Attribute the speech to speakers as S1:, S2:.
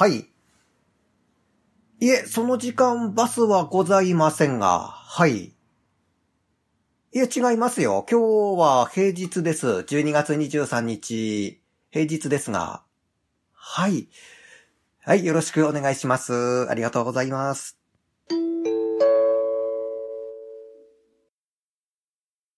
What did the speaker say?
S1: はい。いえ、その時間バスはございませんが、はい。いえ、違いますよ。今日は平日です。12月23日、平日ですが。はい。はい、よろしくお願いします。ありがとうございます。